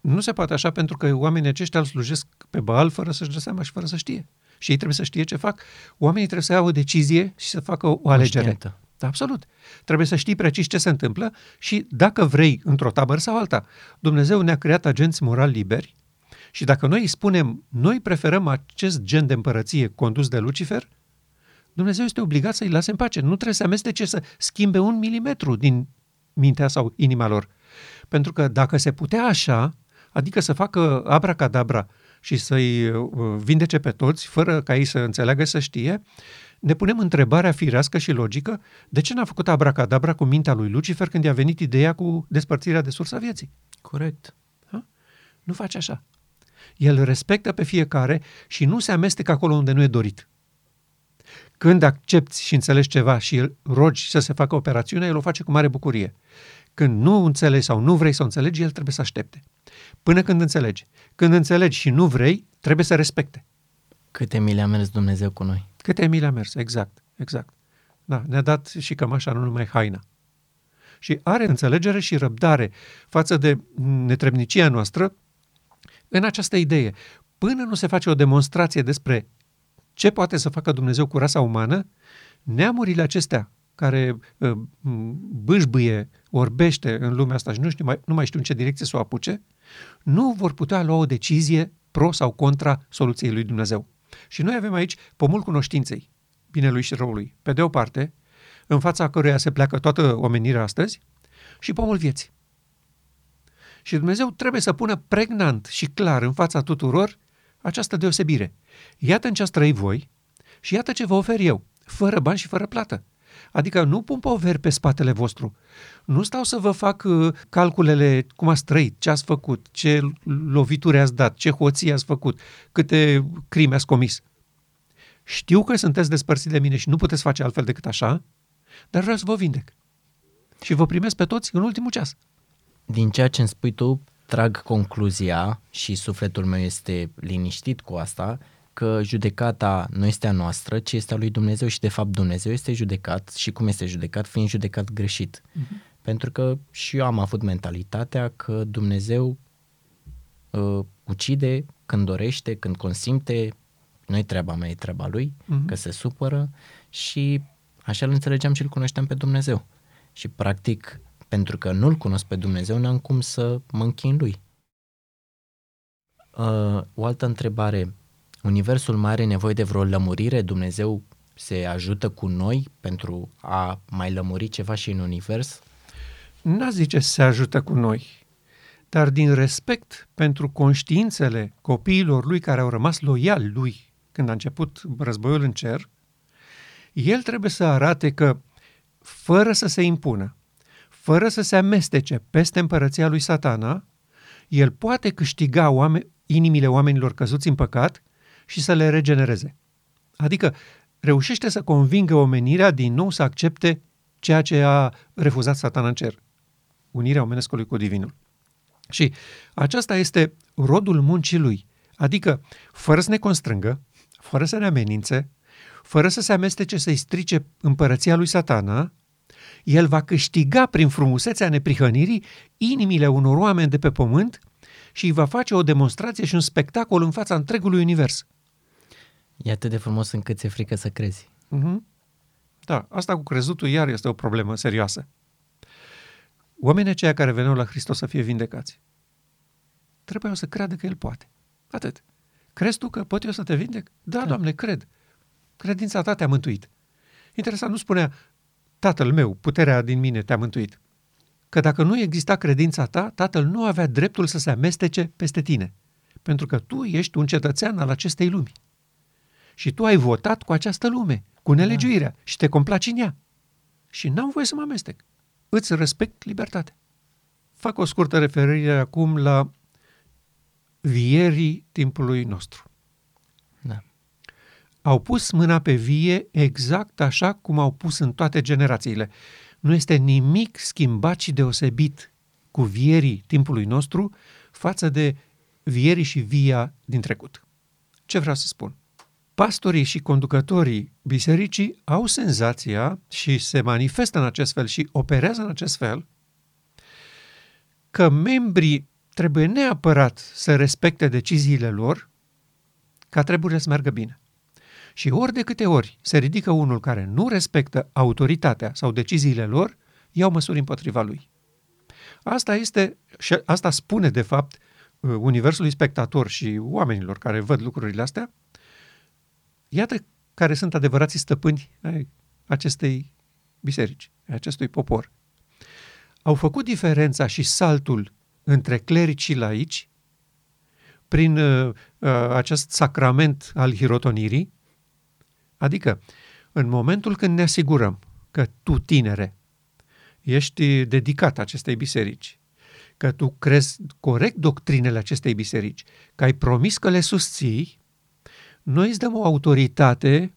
Nu se poate așa pentru că oamenii aceștia îl slujesc pe Baal fără să-și dă seama și fără să știe. Și ei trebuie să știe ce fac. Oamenii trebuie să iau o decizie și să facă o, o alegere. Conștientă. Da, absolut. Trebuie să știi precis ce se întâmplă și dacă vrei într-o tabără sau alta. Dumnezeu ne-a creat agenți moral liberi și dacă noi îi spunem, noi preferăm acest gen de împărăție condus de Lucifer, Dumnezeu este obligat să-i lase în pace. Nu trebuie să amestece să schimbe un milimetru din mintea sau inima lor. Pentru că dacă se putea așa, adică să facă abracadabra și să-i uh, vindece pe toți, fără ca ei să înțeleagă, să știe, ne punem întrebarea firească și logică, de ce n-a făcut abracadabra cu mintea lui Lucifer când i-a venit ideea cu despărțirea de sursa vieții? Corect. Ha? Nu face așa. El respectă pe fiecare și nu se amestecă acolo unde nu e dorit. Când accepti și înțelegi ceva și îl rogi să se facă operațiunea, el o face cu mare bucurie. Când nu înțelegi sau nu vrei să o înțelegi, el trebuie să aștepte. Până când înțelegi. Când înțelegi și nu vrei, trebuie să respecte. Câte mile a mers Dumnezeu cu noi? Câte mile a mers, exact, exact. Da, ne-a dat și cămașa, nu numai haina. Și are înțelegere și răbdare față de netrebnicia noastră în această idee. Până nu se face o demonstrație despre ce poate să facă Dumnezeu cu rasa umană, neamurile acestea care uh, bâșbâie, orbește în lumea asta și nu, știu, mai, nu mai știu în ce direcție să o apuce, nu vor putea lua o decizie pro sau contra soluției lui Dumnezeu. Și noi avem aici pomul cunoștinței, binelui și răului, pe de o parte, în fața căruia se pleacă toată omenirea astăzi, și pomul vieții. Și Dumnezeu trebuie să pună pregnant și clar în fața tuturor această deosebire. Iată în ce ați trăit voi și iată ce vă ofer eu, fără bani și fără plată. Adică nu pun poveri pe spatele vostru. Nu stau să vă fac uh, calculele cum ați trăit, ce ați făcut, ce lovituri ați dat, ce hoții ați făcut, câte crime ați comis. Știu că sunteți despărțiți de mine și nu puteți face altfel decât așa, dar vreau să vă vindec. Și vă primesc pe toți în ultimul ceas. Din ceea ce îmi spui tu, trag concluzia și sufletul meu este liniștit cu asta, că judecata nu este a noastră, ci este a lui Dumnezeu și de fapt Dumnezeu este judecat și cum este judecat, fiind judecat greșit. Uh-huh. Pentru că și eu am avut mentalitatea că Dumnezeu uh, ucide când dorește, când consimte, nu-i treaba mea, e treaba lui, uh-huh. că se supără și așa îl înțelegeam și îl cunoșteam pe Dumnezeu. Și practic, pentru că nu-l cunosc pe Dumnezeu, n-am cum să mă închin lui. Uh, o altă întrebare. Universul mai are nevoie de vreo lămurire? Dumnezeu se ajută cu noi pentru a mai lămuri ceva și în univers? N-a zice să se ajută cu noi, dar din respect pentru conștiințele copiilor lui care au rămas loiali lui când a început războiul în cer, el trebuie să arate că, fără să se impună, fără să se amestece peste împărăția lui satana, el poate câștiga oameni, inimile oamenilor căzuți în păcat și să le regenereze. Adică reușește să convingă omenirea din nou să accepte ceea ce a refuzat satana în cer. Unirea omenescului cu divinul. Și aceasta este rodul muncii lui. Adică, fără să ne constrângă, fără să ne amenințe, fără să se amestece să-i strice împărăția lui satana, el va câștiga prin frumusețea neprihănirii inimile unor oameni de pe pământ și îi va face o demonstrație și un spectacol în fața întregului univers. E atât de frumos încât ți-e frică să crezi. Uh-huh. Da, asta cu crezutul iar este o problemă serioasă. Oamenii aceia care veneau la Hristos să fie vindecați, trebuiau să creadă că El poate. Atât. Crezi tu că pot eu să te vindec? Da, da. Doamne, cred. Credința ta te-a mântuit. Interesant, nu spunea, tatăl meu, puterea din mine te-a mântuit. Că dacă nu exista credința ta, tatăl nu avea dreptul să se amestece peste tine. Pentru că tu ești un cetățean al acestei lumi. Și tu ai votat cu această lume, cu nelegiuirea da. și te complaci în ea. Și n-am voie să mă amestec. Îți respect libertatea. Fac o scurtă referire acum la vierii timpului nostru. Da. Au pus mâna pe vie exact așa cum au pus în toate generațiile. Nu este nimic schimbat și deosebit cu vierii timpului nostru față de vierii și via din trecut. Ce vreau să spun? Pastorii și conducătorii bisericii au senzația și se manifestă în acest fel și operează în acest fel că membrii trebuie neapărat să respecte deciziile lor ca trebuie să meargă bine. Și ori de câte ori se ridică unul care nu respectă autoritatea sau deciziile lor, iau măsuri împotriva lui. Asta este, și asta spune de fapt universului spectator și oamenilor care văd lucrurile astea, iată care sunt adevărații stăpâni ai acestei biserici, ai acestui popor. Au făcut diferența și saltul între clerici și laici, prin uh, uh, acest sacrament al hirotonirii, adică în momentul când ne asigurăm că tu, tinere, ești dedicat acestei biserici, că tu crezi corect doctrinele acestei biserici, că ai promis că le susții, noi îți dăm o autoritate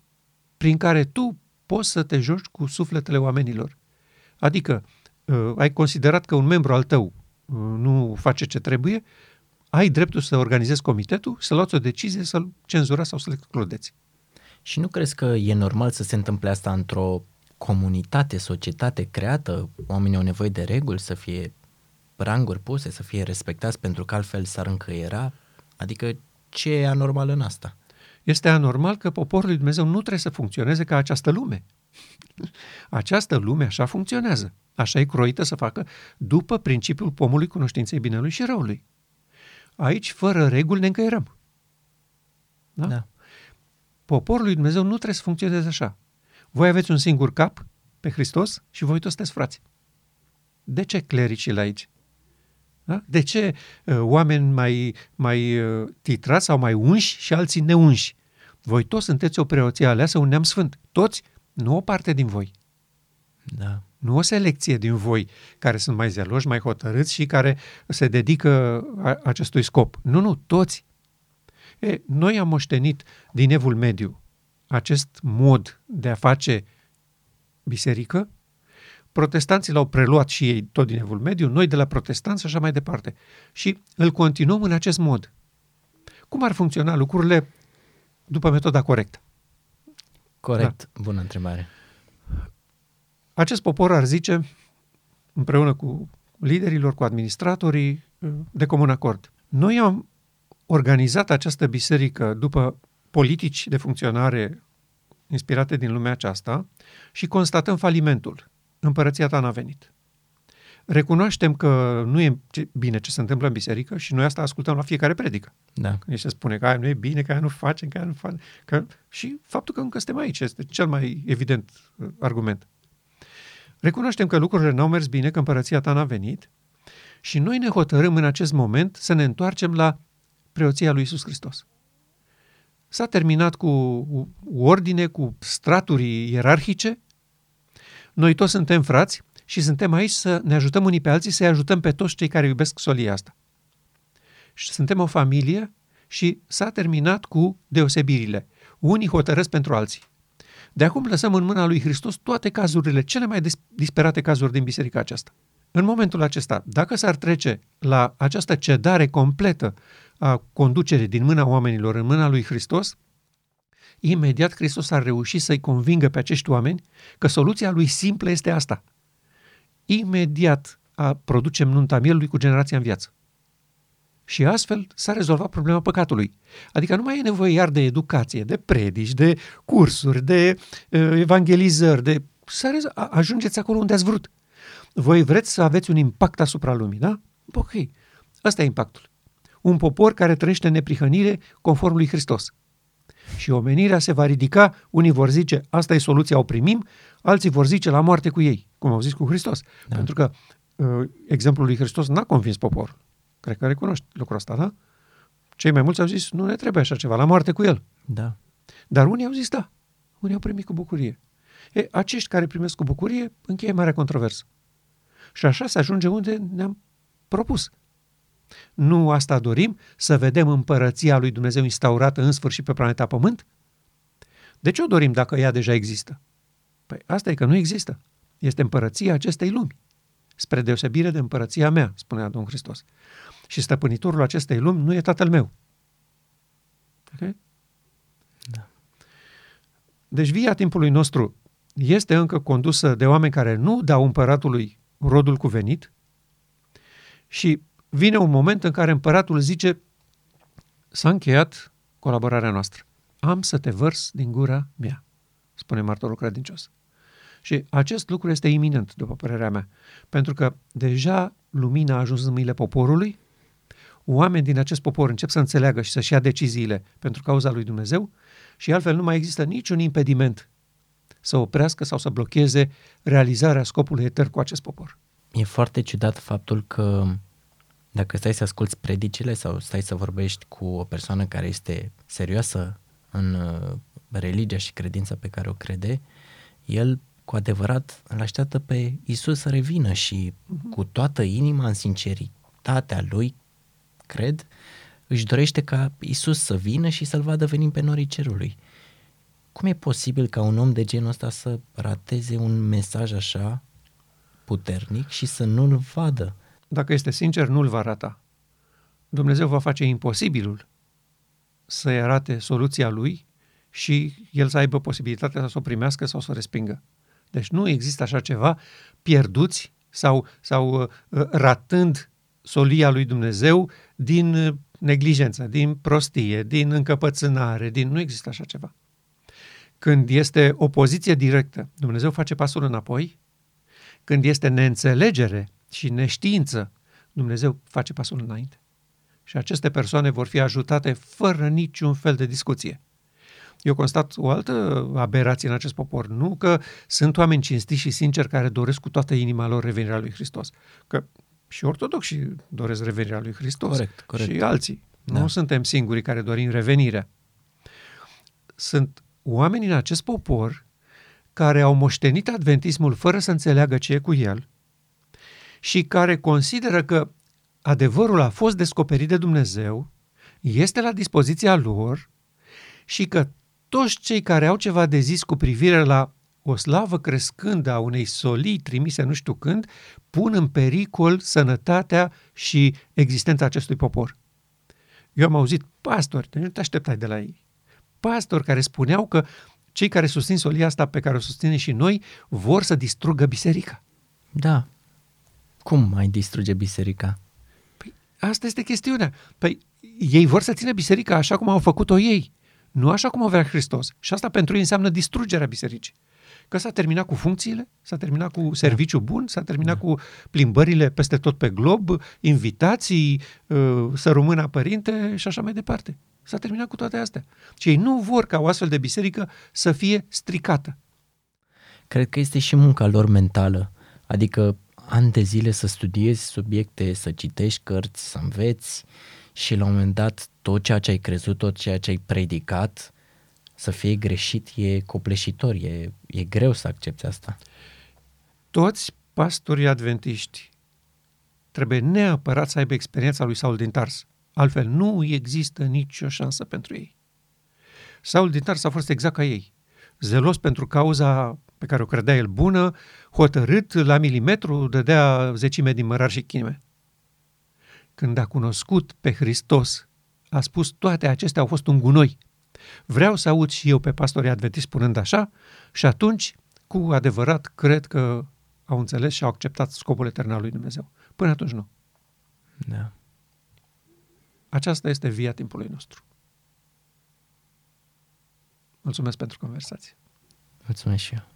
prin care tu poți să te joci cu sufletele oamenilor. Adică, uh, ai considerat că un membru al tău nu face ce trebuie, ai dreptul să organizezi comitetul, să luați o decizie, să-l cenzurați sau să-l excludeți. Și nu crezi că e normal să se întâmple asta într-o comunitate, societate creată? Oamenii au nevoie de reguli, să fie ranguri puse, să fie respectați pentru că altfel s-ar încăiera? Adică ce e anormal în asta? Este anormal că poporul lui Dumnezeu nu trebuie să funcționeze ca această lume. Această lume așa funcționează. Așa e croită să facă după principiul pomului cunoștinței binelui și răului. Aici, fără reguli, ne încăierăm. Da? da. Poporul lui Dumnezeu nu trebuie să funcționeze așa. Voi aveți un singur cap pe Hristos și voi toți sunteți frați. De ce clericii aici? Da? De ce uh, oameni mai, mai uh, titrați sau mai unși și alții neunși? Voi toți sunteți o preoție aleasă, un neam sfânt. Toți, nu o parte din voi. Da. Nu o selecție din voi care sunt mai zeloși, mai hotărâți și care se dedică a, acestui scop. Nu, nu, toți. E, noi am moștenit din evul mediu acest mod de a face biserică, protestanții l-au preluat și ei tot din evul mediu, noi de la protestanți și așa mai departe. Și îl continuăm în acest mod. Cum ar funcționa lucrurile după metoda corectă? Corect, da. bună întrebare. Acest popor ar zice, împreună cu liderilor, cu administratorii, de comun acord. Noi am organizat această biserică după politici de funcționare inspirate din lumea aceasta și constatăm falimentul. Împărăția ta n-a venit. Recunoaștem că nu e bine ce se întâmplă în biserică și noi asta ascultăm la fiecare predică. Da. Când se spune că aia nu e bine, că aia nu facem, că aia nu facem. Că... Și faptul că încă suntem aici este cel mai evident uh, argument. Recunoaștem că lucrurile n-au mers bine, că împărăția ta n-a venit și noi ne hotărâm în acest moment să ne întoarcem la preoția lui Isus Hristos. S-a terminat cu ordine, cu straturi ierarhice. Noi toți suntem frați și suntem aici să ne ajutăm unii pe alții, să-i ajutăm pe toți cei care iubesc solia asta. Și suntem o familie și s-a terminat cu deosebirile. Unii hotărăsc pentru alții. De acum lăsăm în mâna lui Hristos toate cazurile, cele mai disperate cazuri din biserica aceasta. În momentul acesta, dacă s-ar trece la această cedare completă a conducerii din mâna oamenilor în mâna lui Hristos, imediat Hristos ar reuși să-i convingă pe acești oameni că soluția lui simplă este asta. Imediat a, producem nunta mielului cu generația în viață. Și astfel s-a rezolvat problema păcatului. Adică nu mai e nevoie iar de educație, de predici, de cursuri, de uh, evangelizări, de... Să ajungeți acolo unde ați vrut. Voi vreți să aveți un impact asupra lumii, da? Ok. Ăsta e impactul. Un popor care trăiește în neprihănire conform lui Hristos. Și omenirea se va ridica, unii vor zice, asta e soluția, o primim, alții vor zice, la moarte cu ei, cum au zis cu Hristos. Da. Pentru că uh, exemplul lui Hristos n-a convins poporul. Cred că recunoști lucrul ăsta, da? Cei mai mulți au zis, nu ne trebuie așa ceva, la moarte cu el. Da. Dar unii au zis, da. Unii au primit cu bucurie. E, acești care primesc cu bucurie încheie marea controversă. Și așa se ajunge unde ne-am propus. Nu asta dorim? Să vedem împărăția lui Dumnezeu instaurată în sfârșit pe planeta Pământ? De ce o dorim dacă ea deja există? Păi asta e că nu există. Este împărăția acestei lumi. Spre deosebire de împărăția mea, spunea Domnul Hristos. Și stăpânitorul acestei lumi nu e tatăl meu. Okay? Da. Deci via timpului nostru este încă condusă de oameni care nu dau împăratului rodul cuvenit și vine un moment în care împăratul zice s-a încheiat colaborarea noastră. Am să te vărs din gura mea, spune martorul credincios. Și acest lucru este iminent, după părerea mea, pentru că deja lumina a ajuns în mâinile poporului, oameni din acest popor încep să înțeleagă și să-și ia deciziile pentru cauza lui Dumnezeu și altfel nu mai există niciun impediment să oprească sau să blocheze realizarea scopului etern cu acest popor. E foarte ciudat faptul că dacă stai să asculți predicile sau stai să vorbești cu o persoană care este serioasă în uh, religia și credința pe care o crede, el cu adevărat îl așteaptă pe Isus să revină și uh-huh. cu toată inima, în sinceritatea lui, cred, își dorește ca Isus să vină și să-l vadă venind pe norii cerului. Cum e posibil ca un om de genul ăsta să rateze un mesaj așa puternic și să nu-l vadă? Dacă este sincer, nu-l va rata. Dumnezeu va face imposibilul să-i arate soluția lui și el să aibă posibilitatea să o primească sau să o respingă. Deci nu există așa ceva pierduți sau, sau uh, ratând solia lui Dumnezeu din uh, neglijență, din prostie, din încăpățânare, din... nu există așa ceva. Când este opoziție directă, Dumnezeu face pasul înapoi. Când este neînțelegere și neștiință, Dumnezeu face pasul înainte. Și aceste persoane vor fi ajutate fără niciun fel de discuție. Eu constat o altă aberație în acest popor. Nu că sunt oameni cinstiți și sinceri care doresc cu toată inima lor revenirea lui Hristos. Că și ortodoxii doresc revenirea lui Hristos. Corect, corect. Și alții. Da. Nu suntem singurii care dorim revenirea. Sunt oameni în acest popor care au moștenit adventismul fără să înțeleagă ce e cu el și care consideră că adevărul a fost descoperit de Dumnezeu, este la dispoziția lor și că toți cei care au ceva de zis cu privire la o slavă crescândă a unei solii trimise nu știu când, pun în pericol sănătatea și existența acestui popor. Eu am auzit pastori, nu te așteptai de la ei, pastori care spuneau că cei care susțin solia asta pe care o susține și noi vor să distrugă biserica. Da. Cum mai distruge biserica? Păi asta este chestiunea. Păi ei vor să țină biserica așa cum au făcut-o ei, nu așa cum o vrea Hristos. Și asta pentru ei înseamnă distrugerea bisericii. Că s-a terminat cu funcțiile, s-a terminat cu serviciu bun, s-a terminat da. cu plimbările peste tot pe glob, invitații, uh, să rămână părinte și așa mai departe. S-a terminat cu toate astea. Și ei nu vor ca o astfel de biserică să fie stricată. Cred că este și munca lor mentală. Adică ani de zile să studiezi subiecte, să citești cărți, să înveți și la un moment dat tot ceea ce ai crezut, tot ceea ce ai predicat să fie greșit e copleșitor, e, e greu să accepti asta. Toți pastorii adventiști trebuie neapărat să aibă experiența lui Saul din Tars. Altfel nu există nicio șansă pentru ei. Saul din Tars a fost exact ca ei. Zelos pentru cauza pe care o credea el bună, hotărât la milimetru, dădea zecime din mărar și chime. Când a cunoscut pe Hristos, a spus toate acestea au fost un gunoi. Vreau să aud și eu pe pastorii adventiști spunând așa și atunci, cu adevărat, cred că au înțeles și au acceptat scopul etern al lui Dumnezeu. Până atunci nu. Da. Aceasta este via timpului nostru. Mulțumesc pentru conversație. Mulțumesc și eu.